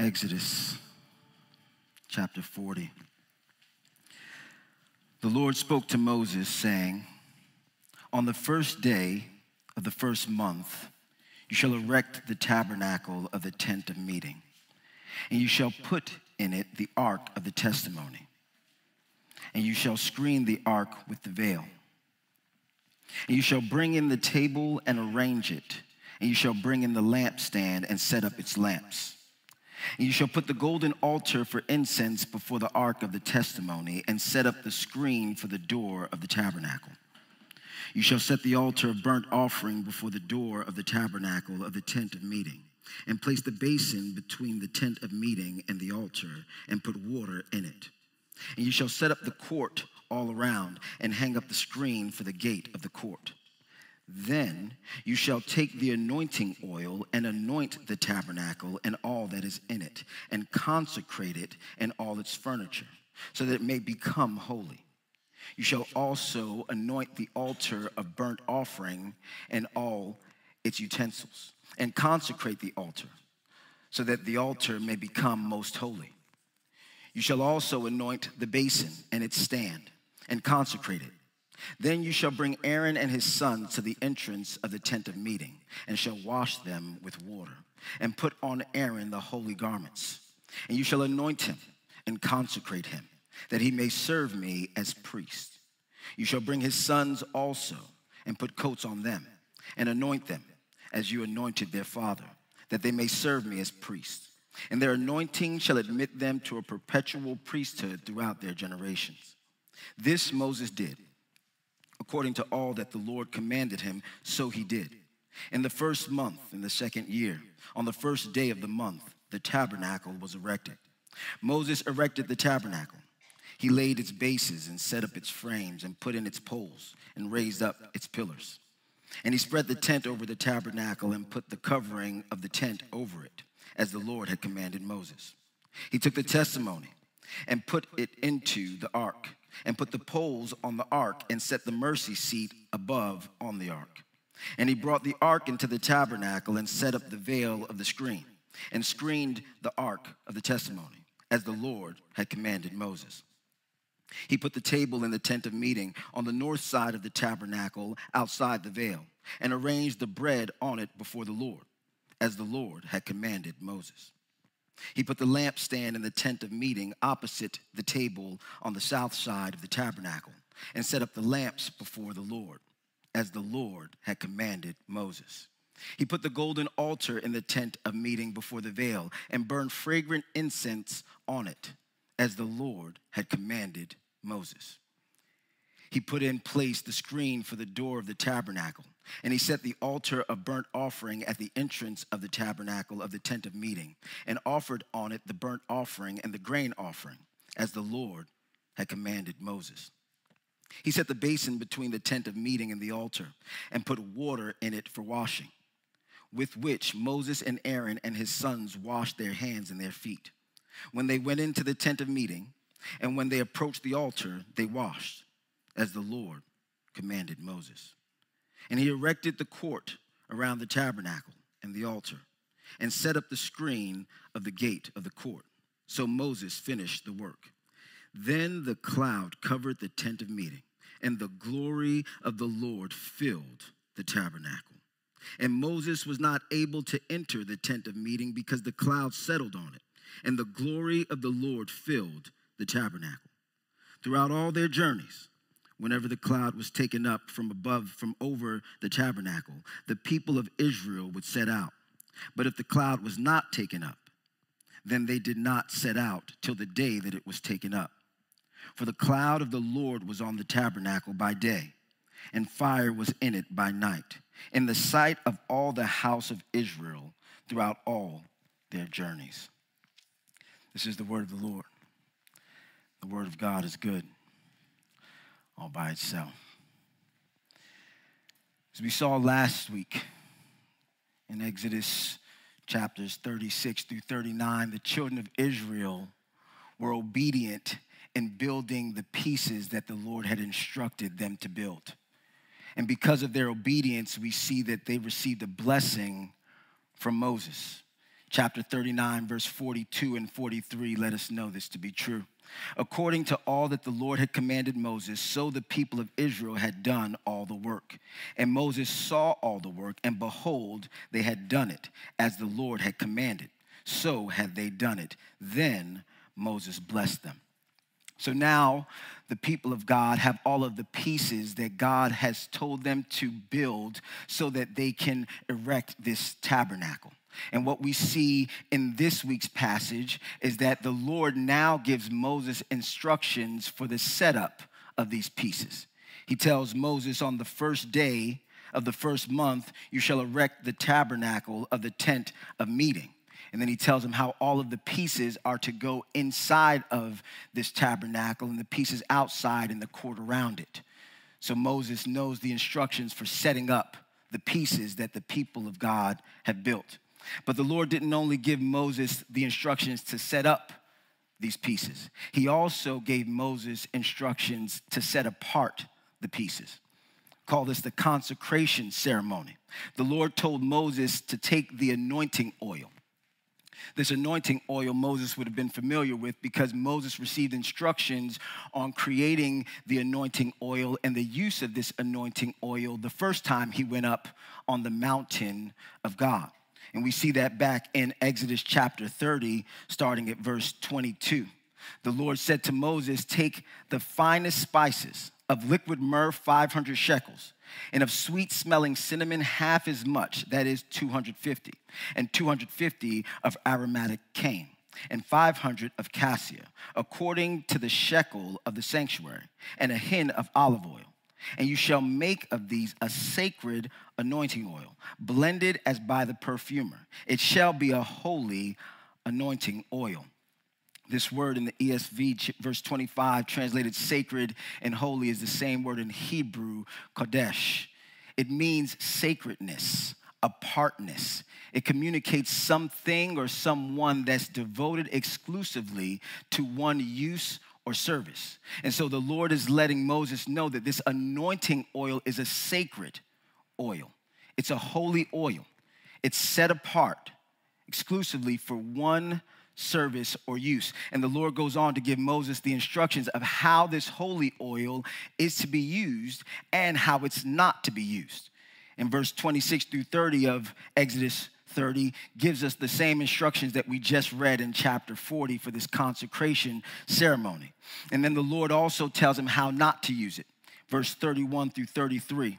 Exodus chapter 40. The Lord spoke to Moses, saying, On the first day of the first month, you shall erect the tabernacle of the tent of meeting, and you shall put in it the ark of the testimony, and you shall screen the ark with the veil. And you shall bring in the table and arrange it, and you shall bring in the lampstand and set up its lamps. And you shall put the golden altar for incense before the ark of the testimony, and set up the screen for the door of the tabernacle. You shall set the altar of burnt offering before the door of the tabernacle of the tent of meeting, and place the basin between the tent of meeting and the altar, and put water in it. And you shall set up the court all around, and hang up the screen for the gate of the court. Then you shall take the anointing oil and anoint the tabernacle and all that is in it, and consecrate it and all its furniture, so that it may become holy. You shall also anoint the altar of burnt offering and all its utensils, and consecrate the altar, so that the altar may become most holy. You shall also anoint the basin and its stand, and consecrate it. Then you shall bring Aaron and his sons to the entrance of the tent of meeting, and shall wash them with water, and put on Aaron the holy garments. And you shall anoint him and consecrate him, that he may serve me as priest. You shall bring his sons also, and put coats on them, and anoint them as you anointed their father, that they may serve me as priests. And their anointing shall admit them to a perpetual priesthood throughout their generations. This Moses did according to all that the Lord commanded him, so he did. In the first month, in the second year, on the first day of the month, the tabernacle was erected. Moses erected the tabernacle. He laid its bases and set up its frames and put in its poles and raised up its pillars. And he spread the tent over the tabernacle and put the covering of the tent over it, as the Lord had commanded Moses. He took the testimony and put it into the ark and put the poles on the ark and set the mercy seat above on the ark. And he brought the ark into the tabernacle and set up the veil of the screen and screened the ark of the testimony as the Lord had commanded Moses. He put the table in the tent of meeting on the north side of the tabernacle outside the veil and arranged the bread on it before the Lord as the Lord had commanded Moses. He put the lampstand in the tent of meeting opposite the table on the south side of the tabernacle and set up the lamps before the Lord, as the Lord had commanded Moses. He put the golden altar in the tent of meeting before the veil and burned fragrant incense on it, as the Lord had commanded Moses. He put in place the screen for the door of the tabernacle and he set the altar of burnt offering at the entrance of the tabernacle of the tent of meeting, and offered on it the burnt offering and the grain offering, as the Lord had commanded Moses. He set the basin between the tent of meeting and the altar, and put water in it for washing, with which Moses and Aaron and his sons washed their hands and their feet. When they went into the tent of meeting, and when they approached the altar, they washed, as the Lord commanded Moses. And he erected the court around the tabernacle and the altar and set up the screen of the gate of the court. So Moses finished the work. Then the cloud covered the tent of meeting, and the glory of the Lord filled the tabernacle. And Moses was not able to enter the tent of meeting because the cloud settled on it, and the glory of the Lord filled the tabernacle. Throughout all their journeys, whenever the cloud was taken up from above, from over the tabernacle, the people of Israel would set out. But if the cloud was not taken up, then they did not set out till the day that it was taken up. For the cloud of the Lord was on the tabernacle by day, and fire was in it by night, in the sight of all the house of Israel throughout all their journeys. This is the word of the Lord. The word of God is good all by itself. As we saw last week in Exodus chapters 36 through 39, the children of Israel were obedient in building the pieces that the Lord had instructed them to build. And because of their obedience, we see that they received a blessing from Moses. chapter 39, verse 42 and 43 let us know this to be true. According to all that the Lord had commanded Moses, so the people of Israel had done all the work. And Moses saw all the work, and behold, they had done it as the Lord had commanded. So had they done it. Then Moses blessed them. So now the people of God have all of the pieces that God has told them to build so that they can erect this tabernacle. And what we see in this week's passage is that the Lord now gives Moses instructions for the setup of these pieces. He tells Moses on the first day of the first month, you shall erect the tabernacle of the tent of meeting. And then he tells him how all of the pieces are to go inside of this tabernacle and the pieces outside in the court around it. So Moses knows the instructions for setting up the pieces that the people of God have built. But the Lord didn't only give Moses the instructions to set up these pieces, he also gave Moses instructions to set apart the pieces. Call this the consecration ceremony. The Lord told Moses to take the anointing oil. This anointing oil Moses would have been familiar with because Moses received instructions on creating the anointing oil and the use of this anointing oil the first time he went up on the mountain of God. And we see that back in Exodus chapter 30, starting at verse 22. The Lord said to Moses, Take the finest spices of liquid myrrh, 500 shekels, and of sweet smelling cinnamon, half as much, that is 250, and 250 of aromatic cane, and 500 of cassia, according to the shekel of the sanctuary, and a hin of olive oil and you shall make of these a sacred anointing oil, blended as by the perfumer. It shall be a holy anointing oil. This word in the ESV, verse 25, translated sacred and holy, is the same word in Hebrew, kodesh. It means sacredness, apartness. It communicates something or someone that's devoted exclusively to one use or service. And so the Lord is letting Moses know that this anointing oil is a sacred oil, it's a holy oil. It's set apart exclusively for one service or use. And the Lord goes on to give Moses the instructions of how this holy oil is to be used and how it's not to be used. In verse 26 through 30 of Exodus 30 gives us the same instructions that we just read in chapter 40 for this consecration ceremony. And then the Lord also tells him how not to use it. Verse 31 through 33.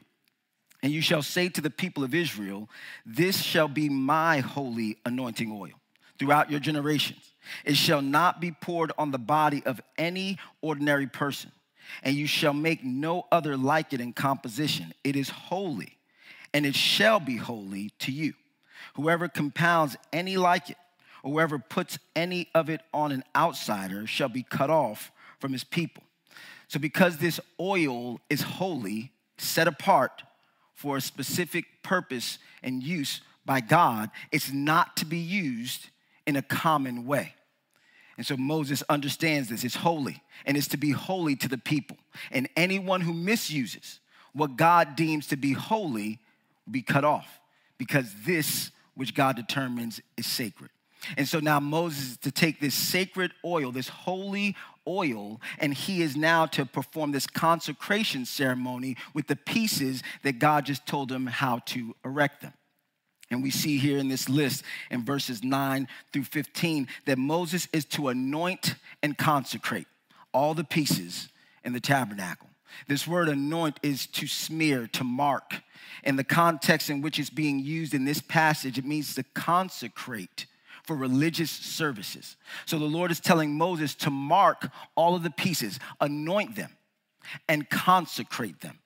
And you shall say to the people of Israel, This shall be my holy anointing oil throughout your generations. It shall not be poured on the body of any ordinary person, and you shall make no other like it in composition. It is holy, and it shall be holy to you. Whoever compounds any like it, or whoever puts any of it on an outsider shall be cut off from his people. So, because this oil is holy, set apart for a specific purpose and use by God, it's not to be used in a common way. And so Moses understands this. It's holy, and it's to be holy to the people. And anyone who misuses what God deems to be holy will be cut off because this which God determines is sacred. And so now Moses is to take this sacred oil, this holy oil, and he is now to perform this consecration ceremony with the pieces that God just told him how to erect them. And we see here in this list in verses 9 through 15 that Moses is to anoint and consecrate all the pieces in the tabernacle. This word anoint is to smear, to mark. In the context in which it's being used in this passage, it means to consecrate for religious services. So the Lord is telling Moses to mark all of the pieces, anoint them, and consecrate them.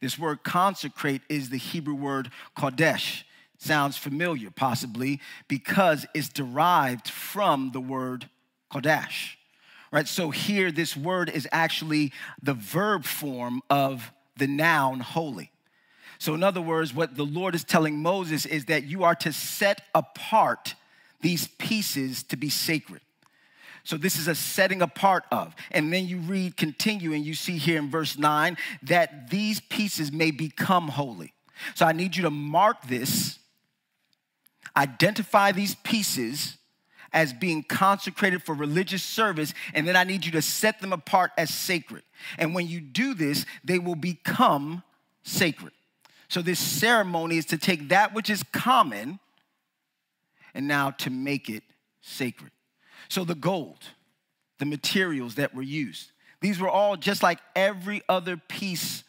This word consecrate is the Hebrew word kodesh. Sounds familiar, possibly, because it's derived from the word kodesh right? So here, this word is actually the verb form of the noun holy. So, in other words, what the Lord is telling Moses is that you are to set apart these pieces to be sacred. So, this is a setting apart of. And then you read, continue, and you see here in verse 9 that these pieces may become holy. So, I need you to mark this identify these pieces as being consecrated for religious service, and then I need you to set them apart as sacred. And when you do this, they will become sacred. So, this ceremony is to take that which is common and now to make it sacred. So, the gold, the materials that were used, these were all just like every other piece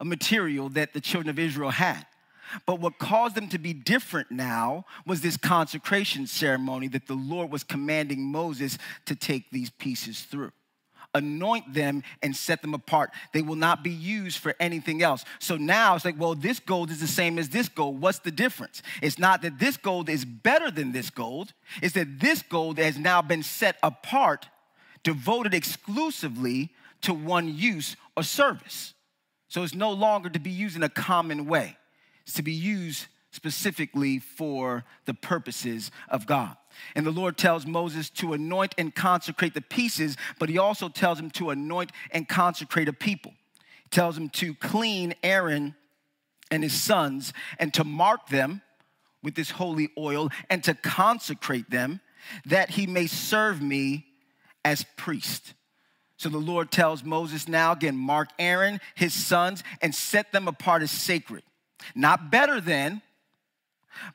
of material that the children of Israel had. But what caused them to be different now was this consecration ceremony that the Lord was commanding Moses to take these pieces through. Anoint them and set them apart. They will not be used for anything else. So now it's like, well, this gold is the same as this gold. What's the difference? It's not that this gold is better than this gold, it's that this gold has now been set apart, devoted exclusively to one use or service. So it's no longer to be used in a common way it's to be used specifically for the purposes of God. And the Lord tells Moses to anoint and consecrate the pieces, but he also tells him to anoint and consecrate a people. He tells him to clean Aaron and his sons and to mark them with this holy oil and to consecrate them that he may serve me as priest. So the Lord tells Moses now again, mark Aaron, his sons, and set them apart as sacred not better than,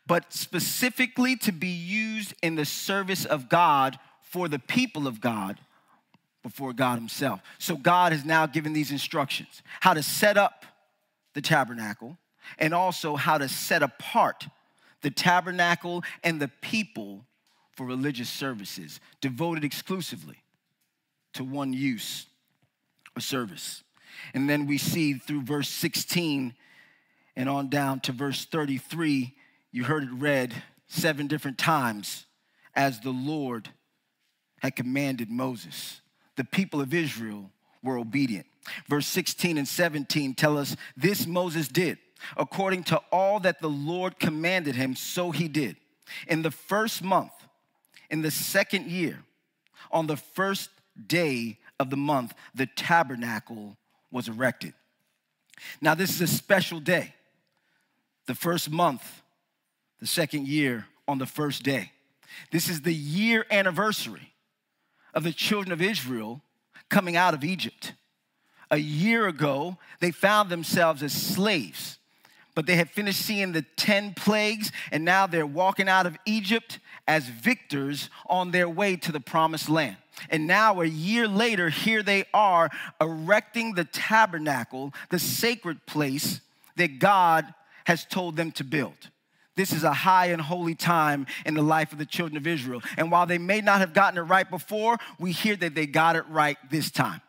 but specifically to be used in the service of God for the people of God before God Himself. So God has now given these instructions how to set up the tabernacle and also how to set apart the tabernacle and the people for religious services devoted exclusively to one use or service. And then we see through verse 16 and on down to verse 33, you heard it read seven different times as the Lord had commanded Moses. The people of Israel were obedient. Verse 16 and 17 tell us this Moses did. According to all that the Lord commanded him, so he did. In the first month, in the second year, on the first day of the month, the tabernacle was erected. Now, this is a special day the first month, the second year, on the first day. This is the year anniversary of the children of Israel coming out of Egypt. A year ago, they found themselves as slaves, but they had finished seeing the 10 plagues, and now they're walking out of Egypt as victors on their way to the promised land. And now, a year later, here they are erecting the tabernacle, the sacred place that God has told them to build. This is a high and holy time in the life of the children of Israel. And while they may not have gotten it right before, we hear that they got it right this time.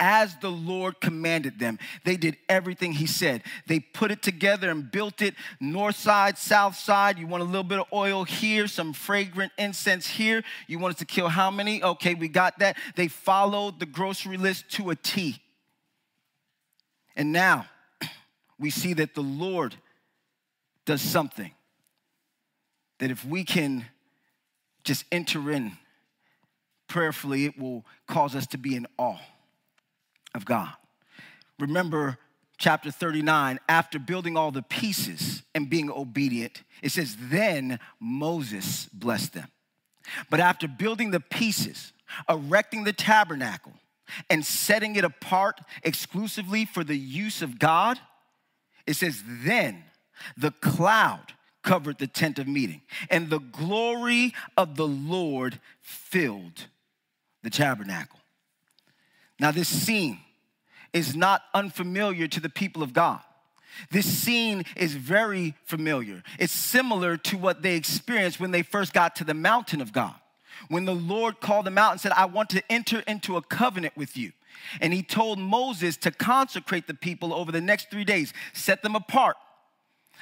As the Lord commanded them, they did everything He said. They put it together and built it north side, south side. You want a little bit of oil here, some fragrant incense here. You want us to kill how many? Okay, we got that. They followed the grocery list to a T. And now, we see that the Lord does something that if we can just enter in prayerfully, it will cause us to be in awe of God. Remember chapter 39, after building all the pieces and being obedient, it says, Then Moses blessed them. But after building the pieces, erecting the tabernacle, and setting it apart exclusively for the use of God, it says, Then the cloud covered the tent of meeting, and the glory of the Lord filled the tabernacle. Now, this scene is not unfamiliar to the people of God. This scene is very familiar. It's similar to what they experienced when they first got to the mountain of God. When the Lord called them out and said, I want to enter into a covenant with you. And he told Moses to consecrate the people over the next three days, set them apart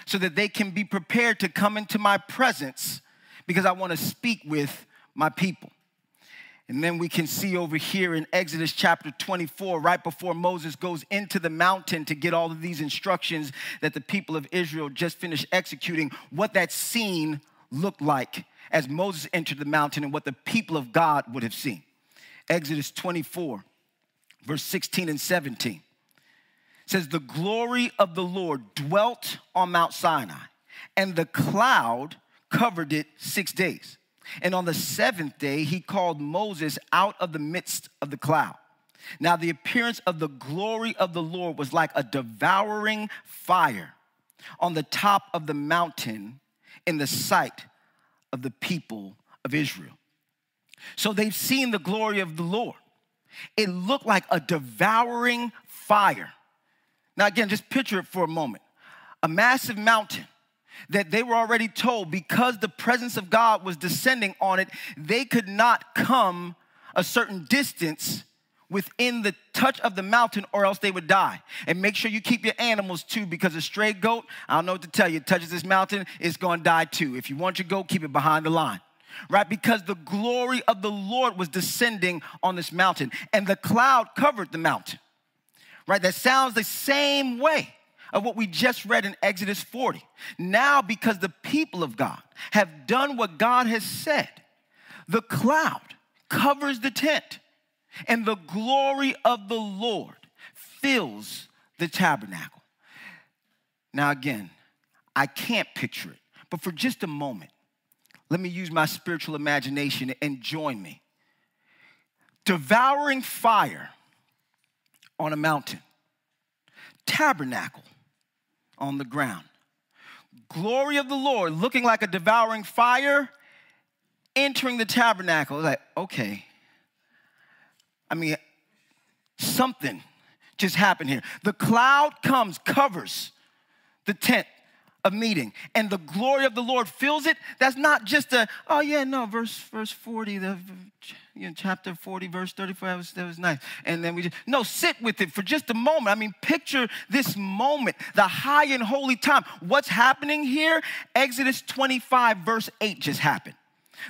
so that they can be prepared to come into my presence because I want to speak with my people. And then we can see over here in Exodus chapter 24, right before Moses goes into the mountain to get all of these instructions that the people of Israel just finished executing, what that scene looked like as Moses entered the mountain and what the people of God would have seen. Exodus 24 verse 16 and 17 says, The glory of the Lord dwelt on Mount Sinai, and the cloud covered it six days. And on the seventh day, he called Moses out of the midst of the cloud. Now, the appearance of the glory of the Lord was like a devouring fire on the top of the mountain in the sight of the people of Israel. So they've seen the glory of the Lord. It looked like a devouring fire. Now, again, just picture it for a moment a massive mountain that they were already told because the presence of God was descending on it, they could not come a certain distance within the touch of the mountain or else they would die. And make sure you keep your animals too because a stray goat, I don't know what to tell you, touches this mountain, it's going to die too. If you want your goat, keep it behind the line. Right? Because the glory of the Lord was descending on this mountain and the cloud covered the mountain. Right? That sounds the same way of what we just read in Exodus 40. Now, because the people of God have done what God has said, the cloud covers the tent and the glory of the Lord fills the tabernacle. Now, again, I can't picture it, but for just a moment, let me use my spiritual imagination and join me. Devouring fire on a mountain, tabernacle on the ground, glory of the Lord looking like a devouring fire entering the tabernacle. Like, okay, I mean, something just happened here. The cloud comes, covers the tent of meeting, and the glory of the Lord fills it. That's not just a, oh yeah, no, verse verse 40, the you know, chapter 40, verse 34, that was, that was nice. And then we just, no, sit with it for just a moment. I mean, picture this moment, the high and holy time. What's happening here? Exodus 25, verse 8 just happened.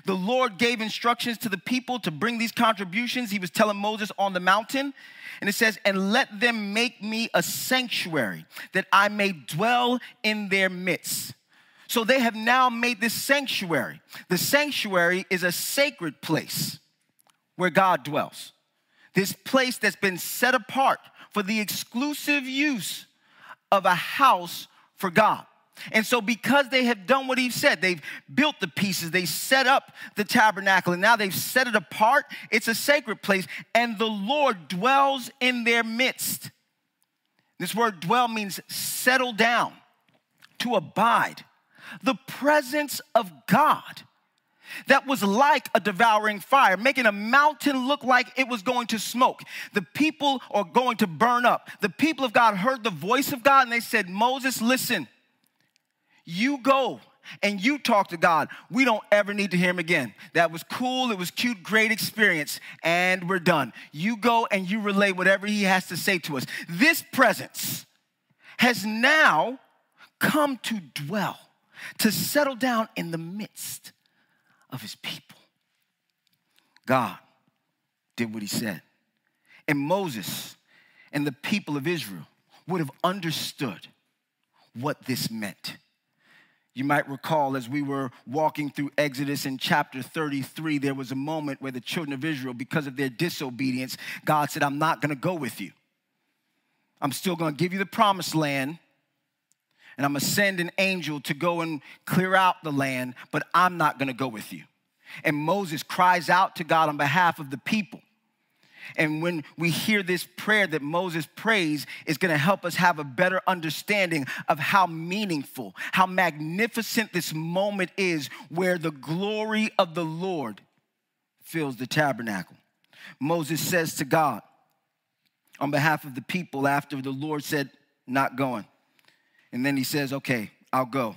The Lord gave instructions to the people to bring these contributions. He was telling Moses on the mountain. And it says, And let them make me a sanctuary that I may dwell in their midst. So they have now made this sanctuary. The sanctuary is a sacred place where God dwells. This place that's been set apart for the exclusive use of a house for God. And so, because they have done what he said, they've built the pieces, they set up the tabernacle, and now they've set it apart. It's a sacred place, and the Lord dwells in their midst. This word dwell means settle down, to abide. The presence of God that was like a devouring fire, making a mountain look like it was going to smoke. The people are going to burn up. The people of God heard the voice of God and they said, Moses, listen you go and you talk to God. We don't ever need to hear him again. That was cool, it was cute, great experience, and we're done. You go and you relay whatever he has to say to us. This presence has now come to dwell, to settle down in the midst of his people. God did what he said. And Moses and the people of Israel would have understood what this meant you might recall as we were walking through Exodus in chapter 33, there was a moment where the children of Israel, because of their disobedience, God said, I'm not gonna go with you. I'm still gonna give you the promised land, and I'm gonna send an angel to go and clear out the land, but I'm not gonna go with you. And Moses cries out to God on behalf of the people. And when we hear this prayer that Moses prays, is going to help us have a better understanding of how meaningful, how magnificent this moment is where the glory of the Lord fills the tabernacle. Moses says to God on behalf of the people after the Lord said, Not going. And then he says, Okay, I'll go.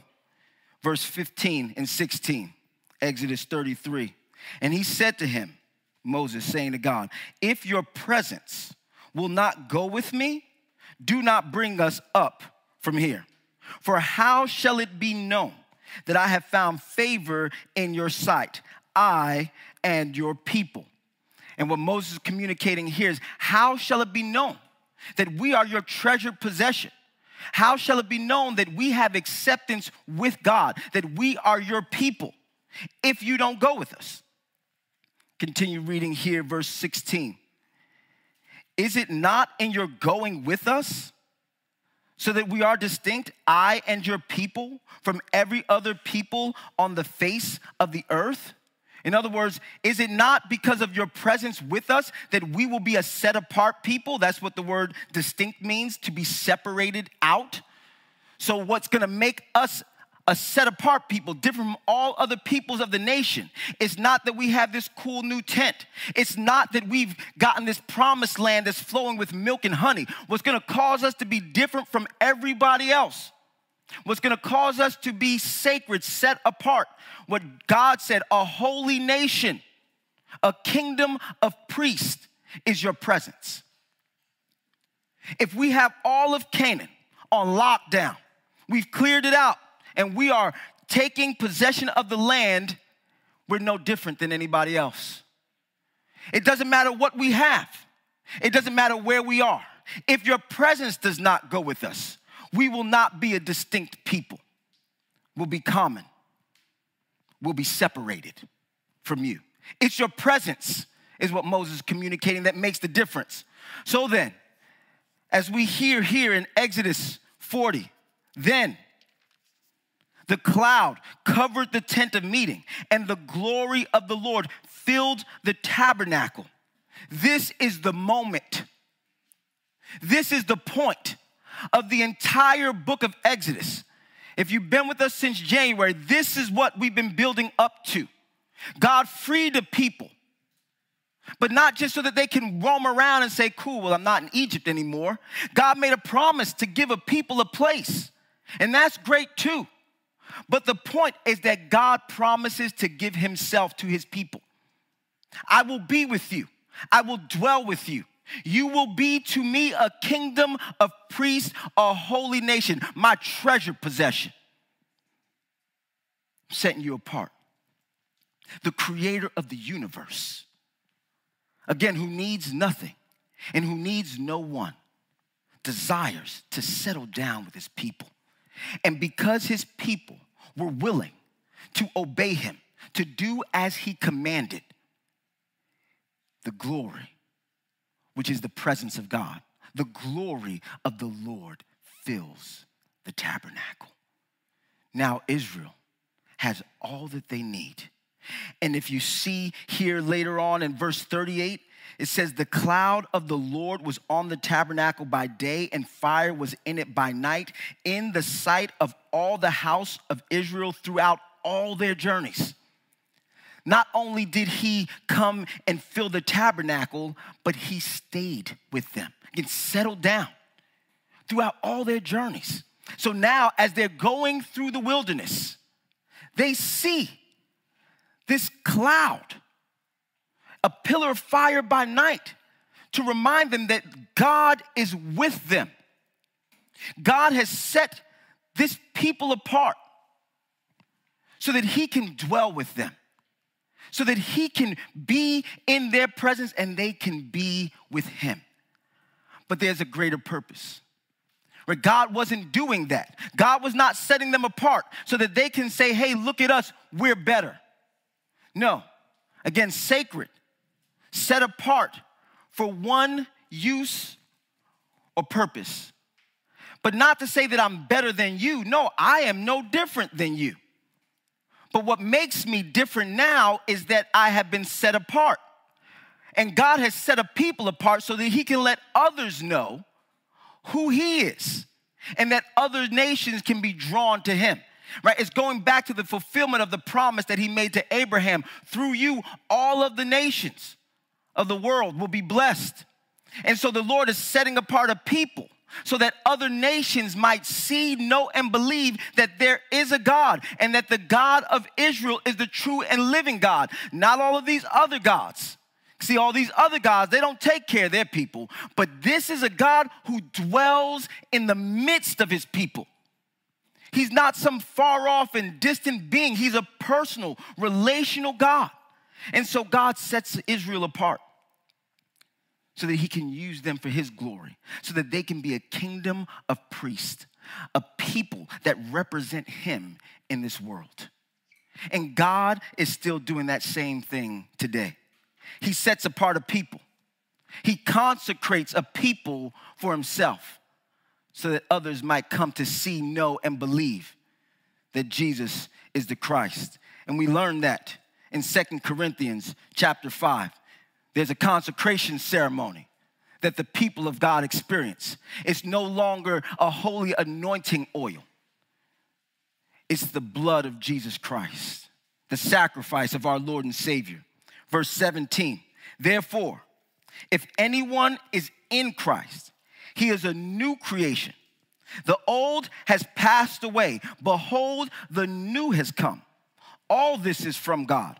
Verse 15 and 16, Exodus 33. And he said to him, Moses saying to God, If your presence will not go with me, do not bring us up from here. For how shall it be known that I have found favor in your sight, I and your people? And what Moses is communicating here is how shall it be known that we are your treasured possession? How shall it be known that we have acceptance with God, that we are your people, if you don't go with us? Continue reading here, verse 16. Is it not in your going with us so that we are distinct, I and your people, from every other people on the face of the earth? In other words, is it not because of your presence with us that we will be a set apart people? That's what the word distinct means, to be separated out. So, what's gonna make us a set apart people, different from all other peoples of the nation. It's not that we have this cool new tent. It's not that we've gotten this promised land that's flowing with milk and honey. What's gonna cause us to be different from everybody else, what's gonna cause us to be sacred, set apart, what God said, a holy nation, a kingdom of priests is your presence. If we have all of Canaan on lockdown, we've cleared it out and we are taking possession of the land, we're no different than anybody else. It doesn't matter what we have, it doesn't matter where we are. If your presence does not go with us, we will not be a distinct people. We'll be common. We'll be separated from you. It's your presence, is what Moses is communicating, that makes the difference. So then, as we hear here in Exodus 40, then the cloud covered the tent of meeting, and the glory of the Lord filled the tabernacle. This is the moment. This is the point of the entire book of Exodus. If you've been with us since January, this is what we've been building up to. God freed the people, but not just so that they can roam around and say, Cool, well, I'm not in Egypt anymore. God made a promise to give a people a place, and that's great too. But the point is that God promises to give himself to his people. I will be with you, I will dwell with you. You will be to me a kingdom of priests, a holy nation, my treasure possession. I'm setting you apart. The creator of the universe, again, who needs nothing and who needs no one, desires to settle down with his people. And because his people were willing to obey him, to do as he commanded, the glory, which is the presence of God, the glory of the Lord fills the tabernacle. Now, Israel has all that they need. And if you see here later on in verse 38, it says, The cloud of the Lord was on the tabernacle by day, and fire was in it by night, in the sight of all the house of Israel throughout all their journeys. Not only did he come and fill the tabernacle, but he stayed with them and settled down throughout all their journeys. So now, as they're going through the wilderness, they see this cloud a pillar of fire by night to remind them that God is with them. God has set this people apart so that He can dwell with them, so that He can be in their presence and they can be with Him. But there's a greater purpose. Where God wasn't doing that. God was not setting them apart so that they can say, hey, look at us, we're better. No. Again, sacred set apart for one use or purpose. But not to say that I'm better than you. No, I am no different than you. But what makes me different now is that I have been set apart. And God has set a people apart so that He can let others know who He is and that other nations can be drawn to Him right? It's going back to the fulfillment of the promise that he made to Abraham. Through you, all of the nations of the world will be blessed. And so the Lord is setting apart a people so that other nations might see, know, and believe that there is a God and that the God of Israel is the true and living God, not all of these other gods. See, all these other gods, they don't take care of their people, but this is a God who dwells in the midst of his people. He's not some far off and distant being, he's a personal, relational God. And so God sets Israel apart so that he can use them for his glory, so that they can be a kingdom of priests, a people that represent him in this world. And God is still doing that same thing today. He sets apart a people, he consecrates a people for himself so that others might come to see, know, and believe that Jesus is the Christ. And we learn that in Second Corinthians chapter 5. There's a consecration ceremony that the people of God experience. It's no longer a holy anointing oil, it's the blood of Jesus Christ, the sacrifice of our Lord and Savior. Verse 17, therefore, if anyone is in Christ, he is a new creation. The old has passed away. Behold, the new has come. All this is from God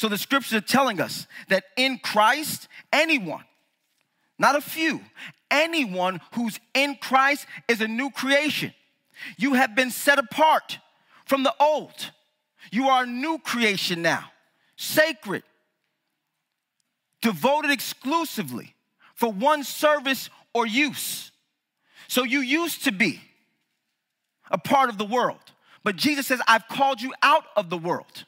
So the scriptures are telling us that in Christ, anyone, not a few, anyone who's in Christ is a new creation. You have been set apart from the old. You are a new creation now, sacred, devoted exclusively for one service or use. So you used to be a part of the world, but Jesus says, I've called you out of the world.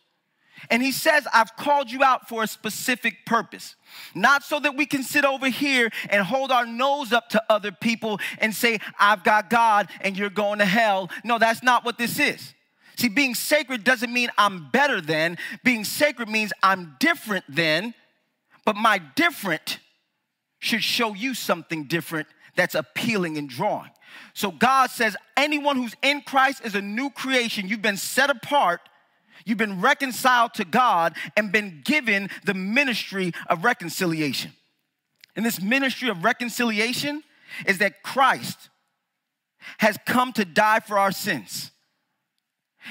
And he says, I've called you out for a specific purpose. Not so that we can sit over here and hold our nose up to other people and say, I've got God and you're going to hell. No, that's not what this is. See, being sacred doesn't mean I'm better than. Being sacred means I'm different than, but my different should show you something different that's appealing and drawing. So God says, anyone who's in Christ is a new creation. You've been set apart You've been reconciled to God and been given the ministry of reconciliation. And this ministry of reconciliation is that Christ has come to die for our sins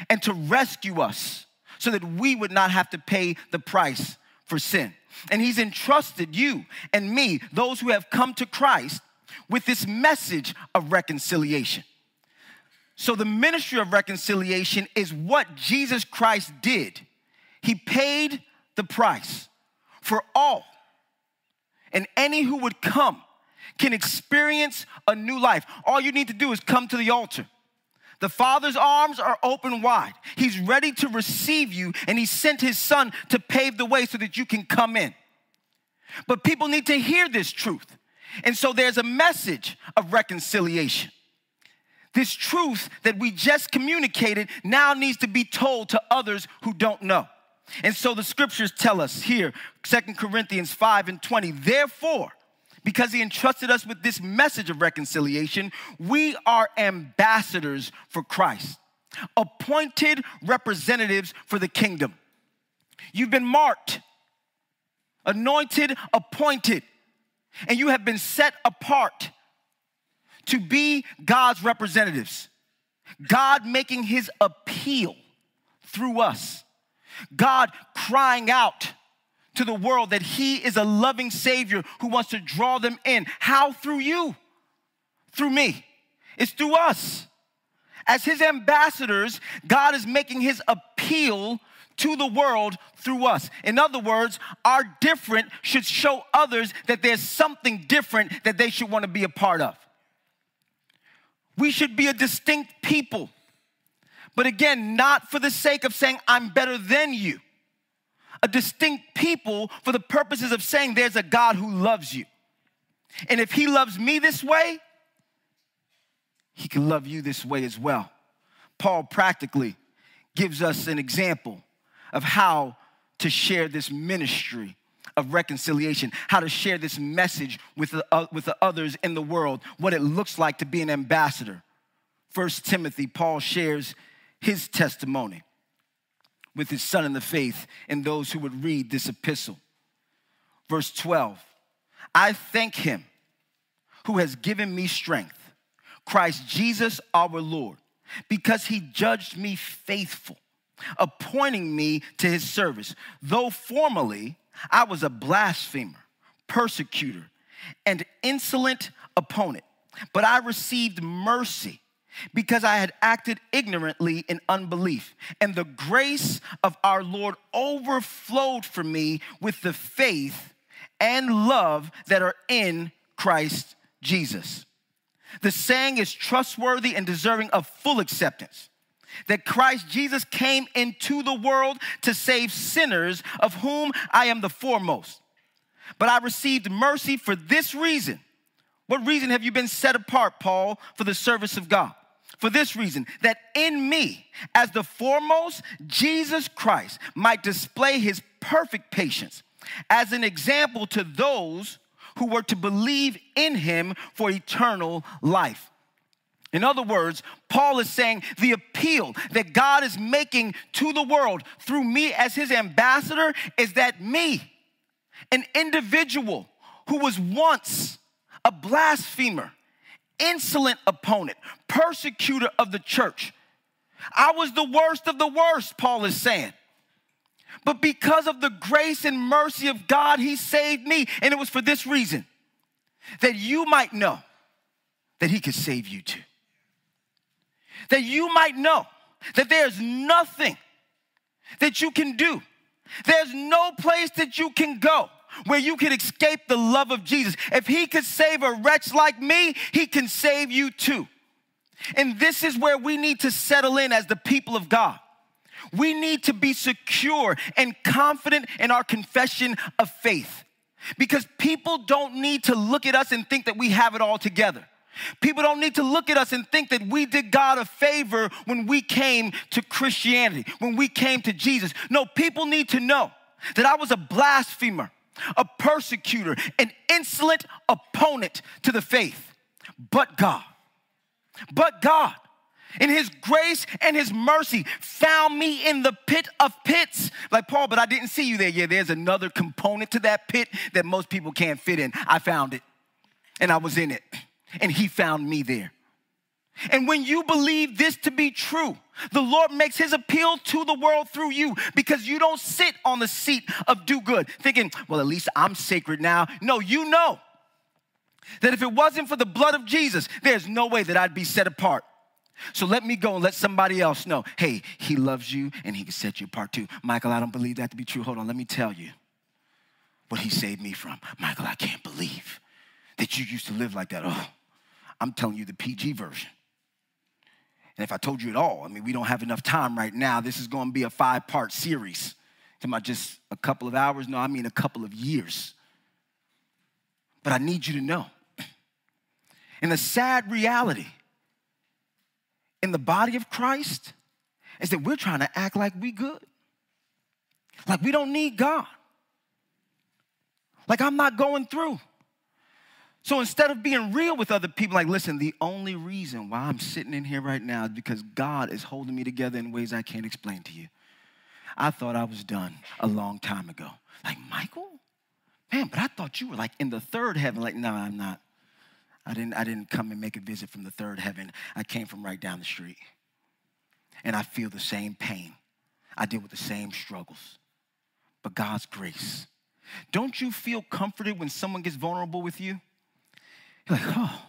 and to rescue us so that we would not have to pay the price for sin. And He's entrusted you and me, those who have come to Christ, with this message of reconciliation. So, the ministry of reconciliation is what Jesus Christ did. He paid the price for all. And any who would come can experience a new life. All you need to do is come to the altar. The Father's arms are open wide. He's ready to receive you, and He sent His Son to pave the way so that you can come in. But people need to hear this truth. And so there's a message of reconciliation. This truth that we just communicated now needs to be told to others who don't know. And so the scriptures tell us here, Second Corinthians 5 and 20, therefore, because he entrusted us with this message of reconciliation, we are ambassadors for Christ, appointed representatives for the kingdom. You've been marked, anointed, appointed, and you have been set apart to be God's representatives. God making his appeal through us. God crying out to the world that he is a loving Savior who wants to draw them in. How? Through you, through me. It's through us. As his ambassadors, God is making his appeal to the world through us. In other words, our different should show others that there's something different that they should want to be a part of. We should be a distinct people. But again, not for the sake of saying, I'm better than you. A distinct people for the purposes of saying there's a God who loves you. And if he loves me this way, he can love you this way as well. Paul practically gives us an example of how to share this ministry of reconciliation, how to share this message with the, uh, with the others in the world, what it looks like to be an ambassador. First Timothy, Paul shares his testimony with his son in the faith and those who would read this epistle. Verse 12 I thank him who has given me strength, Christ Jesus our Lord, because he judged me faithful, appointing me to his service, though formerly I was a blasphemer, persecutor, and insolent opponent. But I received mercy because I had acted ignorantly in unbelief. And the grace of our Lord overflowed for me with the faith and love that are in Christ Jesus. The saying is trustworthy and deserving of full acceptance that Christ Jesus came into the world to save sinners, of whom I am the foremost. But I received mercy for this reason. What reason have you been set apart, Paul, for the service of God? For this reason, that in me, as the foremost, Jesus Christ might display his perfect patience as an example to those who were to believe in him for eternal life. In other words, Paul is saying the appeal that God is making to the world through me as his ambassador is that me, an individual who was once a blasphemer, insolent opponent, persecutor of the church, I was the worst of the worst, Paul is saying. But because of the grace and mercy of God, he saved me. And it was for this reason that you might know that he could save you too that you might know that there's nothing that you can do. There's no place that you can go where you can escape the love of Jesus. If he could save a wretch like me, he can save you too. And this is where we need to settle in as the people of God. We need to be secure and confident in our confession of faith because people don't need to look at us and think that we have it all together. People don't need to look at us and think that we did God a favor when we came to Christianity, when we came to Jesus. No, people need to know that I was a blasphemer, a persecutor, an insolent opponent to the faith. But God, but God, in his grace and his mercy, found me in the pit of pits. Like Paul, but I didn't see you there. Yeah, there's another component to that pit that most people can't fit in. I found it, and I was in it and he found me there. And when you believe this to be true, the Lord makes his appeal to the world through you because you don't sit on the seat of do good thinking, well, at least I'm sacred now. No, you know that if it wasn't for the blood of Jesus, there's no way that I'd be set apart. So let me go and let somebody else know hey, he loves you and he can set you apart too. Michael, I don't believe that to be true. Hold on, let me tell you what he saved me from. Michael, I can't believe that you used to live like that. Oh, I'm telling you the PG version. And if I told you it all, I mean, we don't have enough time right now. This is going to be a five part series. Am I just a couple of hours? No, I mean a couple of years. But I need you to know. And the sad reality in the body of Christ is that we're trying to act like we good. Like we don't need God. Like I'm not going through. So instead of being real with other people, like, listen, the only reason why I'm sitting in here right now is because God is holding me together in ways I can't explain to you. I thought I was done a long time ago. Like, Michael? Man, but I thought you were like in the third heaven. Like, no, I'm not. I didn't, I didn't come and make a visit from the third heaven. I came from right down the street. And I feel the same pain. I deal with the same struggles. But God's grace. Don't you feel comforted when someone gets vulnerable with you? Like, oh,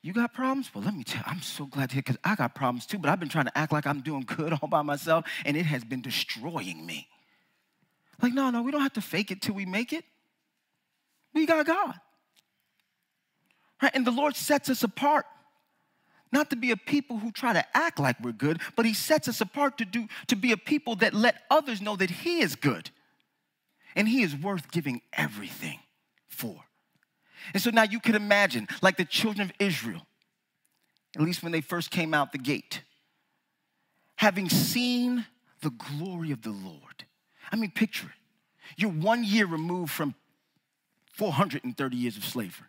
you got problems? Well, let me tell you, I'm so glad to hear because I got problems too, but I've been trying to act like I'm doing good all by myself, and it has been destroying me. Like, no, no, we don't have to fake it till we make it. We got God. Right? And the Lord sets us apart. Not to be a people who try to act like we're good, but He sets us apart to, do, to be a people that let others know that He is good. And He is worth giving everything for. And so now you can imagine, like the children of Israel, at least when they first came out the gate, having seen the glory of the Lord. I mean, picture it. You're one year removed from 430 years of slavery.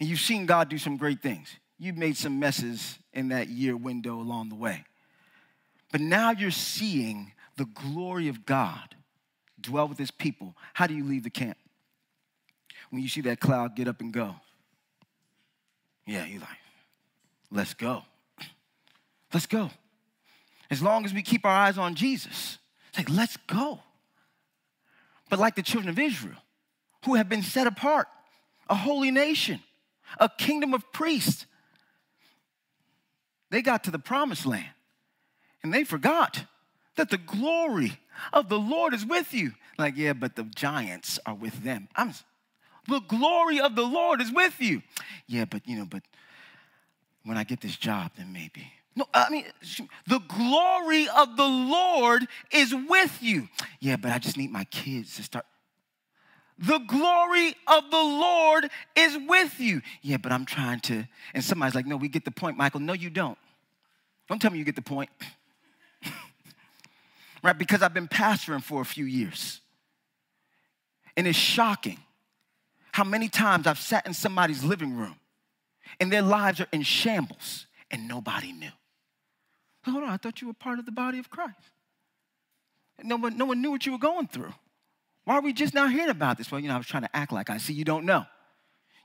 And you've seen God do some great things. You've made some messes in that year window along the way. But now you're seeing the glory of God dwell with his people. How do you leave the camp? When you see that cloud get up and go? Yeah, you're like, let's go. Let's go. As long as we keep our eyes on Jesus, it's like, let's go. But like the children of Israel, who have been set apart, a holy nation, a kingdom of priests, They got to the promised land and they forgot that the glory of the Lord is with you. Like, yeah, but the giants are with them. I'm the glory of the Lord is with you. Yeah, but you know, but when I get this job, then maybe. No, I mean, the glory of the Lord is with you. Yeah, but I just need my kids to start. The glory of the Lord is with you. Yeah, but I'm trying to. And somebody's like, no, we get the point, Michael. No, you don't. Don't tell me you get the point. right? Because I've been pastoring for a few years. And it's shocking how many times I've sat in somebody's living room and their lives are in shambles and nobody knew. Hold on, I thought you were part of the body of Christ. No one, no one knew what you were going through. Why are we just now hearing about this? Well, you know, I was trying to act like I see you don't know.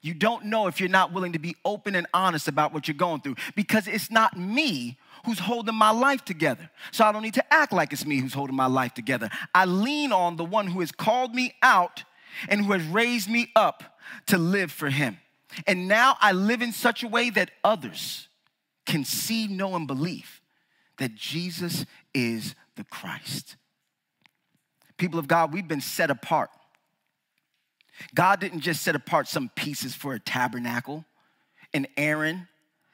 You don't know if you're not willing to be open and honest about what you're going through because it's not me who's holding my life together. So I don't need to act like it's me who's holding my life together. I lean on the one who has called me out and who has raised me up to live for him. And now I live in such a way that others can see, know, and believe that Jesus is the Christ. People of God, we've been set apart. God didn't just set apart some pieces for a tabernacle, an Aaron,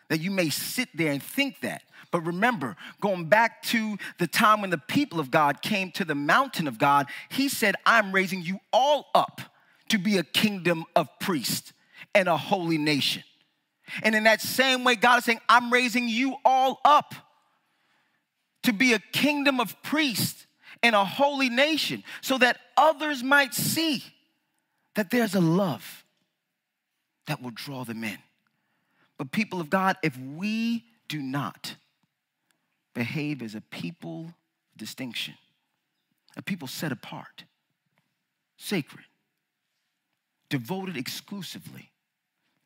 that you may sit there and think that. But remember, going back to the time when the people of God came to the mountain of God, he said, I'm raising you all up to be a kingdom of priests and a holy nation. And in that same way, God is saying, I'm raising you all up to be a kingdom of priests and a holy nation so that others might see that there's a love that will draw them in. But, people of God, if we do not behave as a people distinction, a people set apart, sacred, devoted exclusively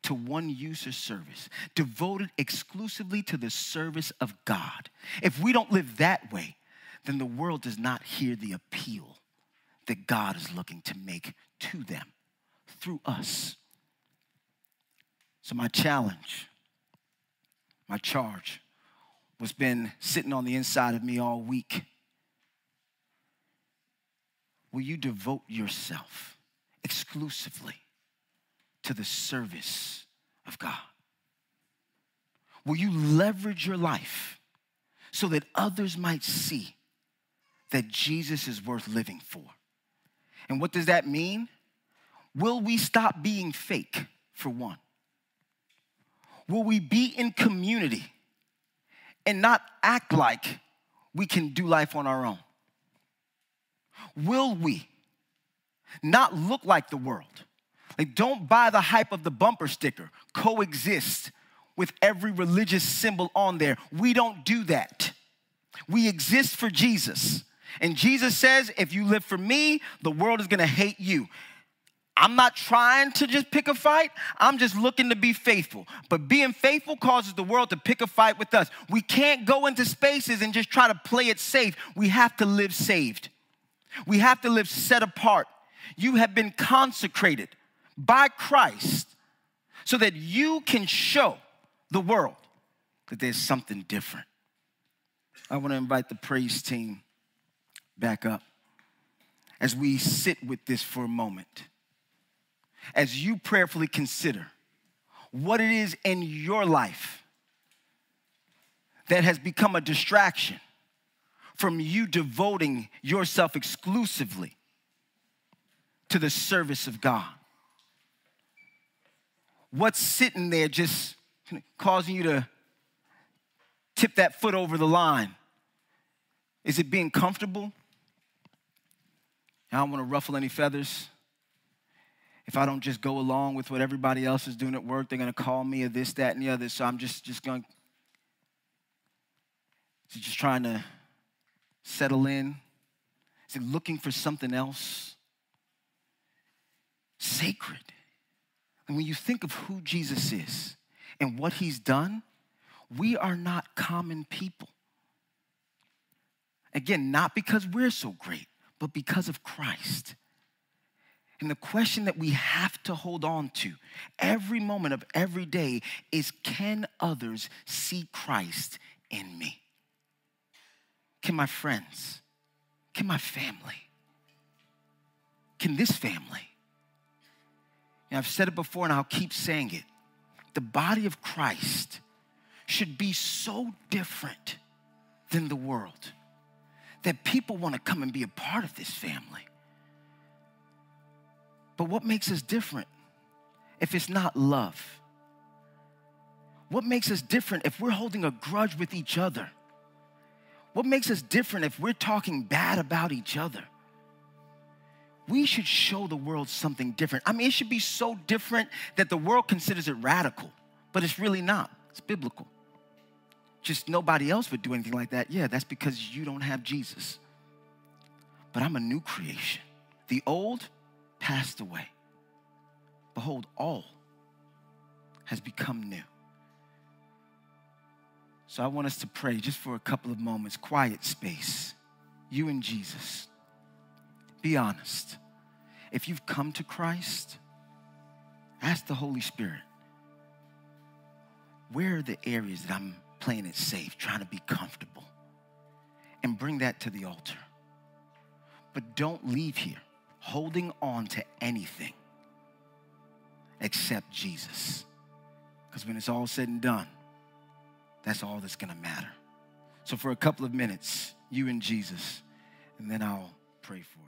to one user service, devoted exclusively to the service of God. If we don't live that way, then the world does not hear the appeal that God is looking to make to them through us. So, my challenge, my charge, was been sitting on the inside of me all week. Will you devote yourself exclusively to the service of God? Will you leverage your life so that others might see that Jesus is worth living for? And what does that mean? Will we stop being fake, for one? Will we be in community and not act like we can do life on our own? Will we not look like the world? Like, don't buy the hype of the bumper sticker, coexist with every religious symbol on there. We don't do that. We exist for Jesus. And Jesus says, if you live for me, the world is gonna hate you. I'm not trying to just pick a fight. I'm just looking to be faithful. But being faithful causes the world to pick a fight with us. We can't go into spaces and just try to play it safe. We have to live saved. We have to live set apart. You have been consecrated by Christ so that you can show the world that there's something different. I want to invite the praise team back up as we sit with this for a moment as you prayerfully consider what it is in your life that has become a distraction from you devoting yourself exclusively to the service of God. What's sitting there just causing you to tip that foot over the line? Is it being comfortable? I don't want to ruffle any feathers if I don't just go along with what everybody else is doing at work, they're going to call me a this, that, and the other. So I'm just, just going, to just trying to settle in. Is it looking for something else? Sacred. And when you think of who Jesus is and what he's done, we are not common people. Again, not because we're so great, but because of Christ. And the question that we have to hold on to every moment of every day is can others see Christ in me? Can my friends? Can my family? Can this family? And I've said it before and I'll keep saying it. The body of Christ should be so different than the world that people want to come and be a part of this family. But what makes us different if it's not love? What makes us different if we're holding a grudge with each other? What makes us different if we're talking bad about each other? We should show the world something different. I mean, it should be so different that the world considers it radical, but it's really not. It's biblical. Just nobody else would do anything like that. Yeah, that's because you don't have Jesus. But I'm a new creation. The old passed away. Behold, all has become new. So I want us to pray just for a couple of moments, quiet space. You and Jesus. Be honest. If you've come to Christ, ask the Holy Spirit where are the areas that I'm playing it safe, trying to be comfortable? And bring that to the altar. But don't leave here holding on to anything except Jesus. Because when it's all said and done, that's all that's going to matter. So, for a couple of minutes, you and Jesus, and then I'll pray for us.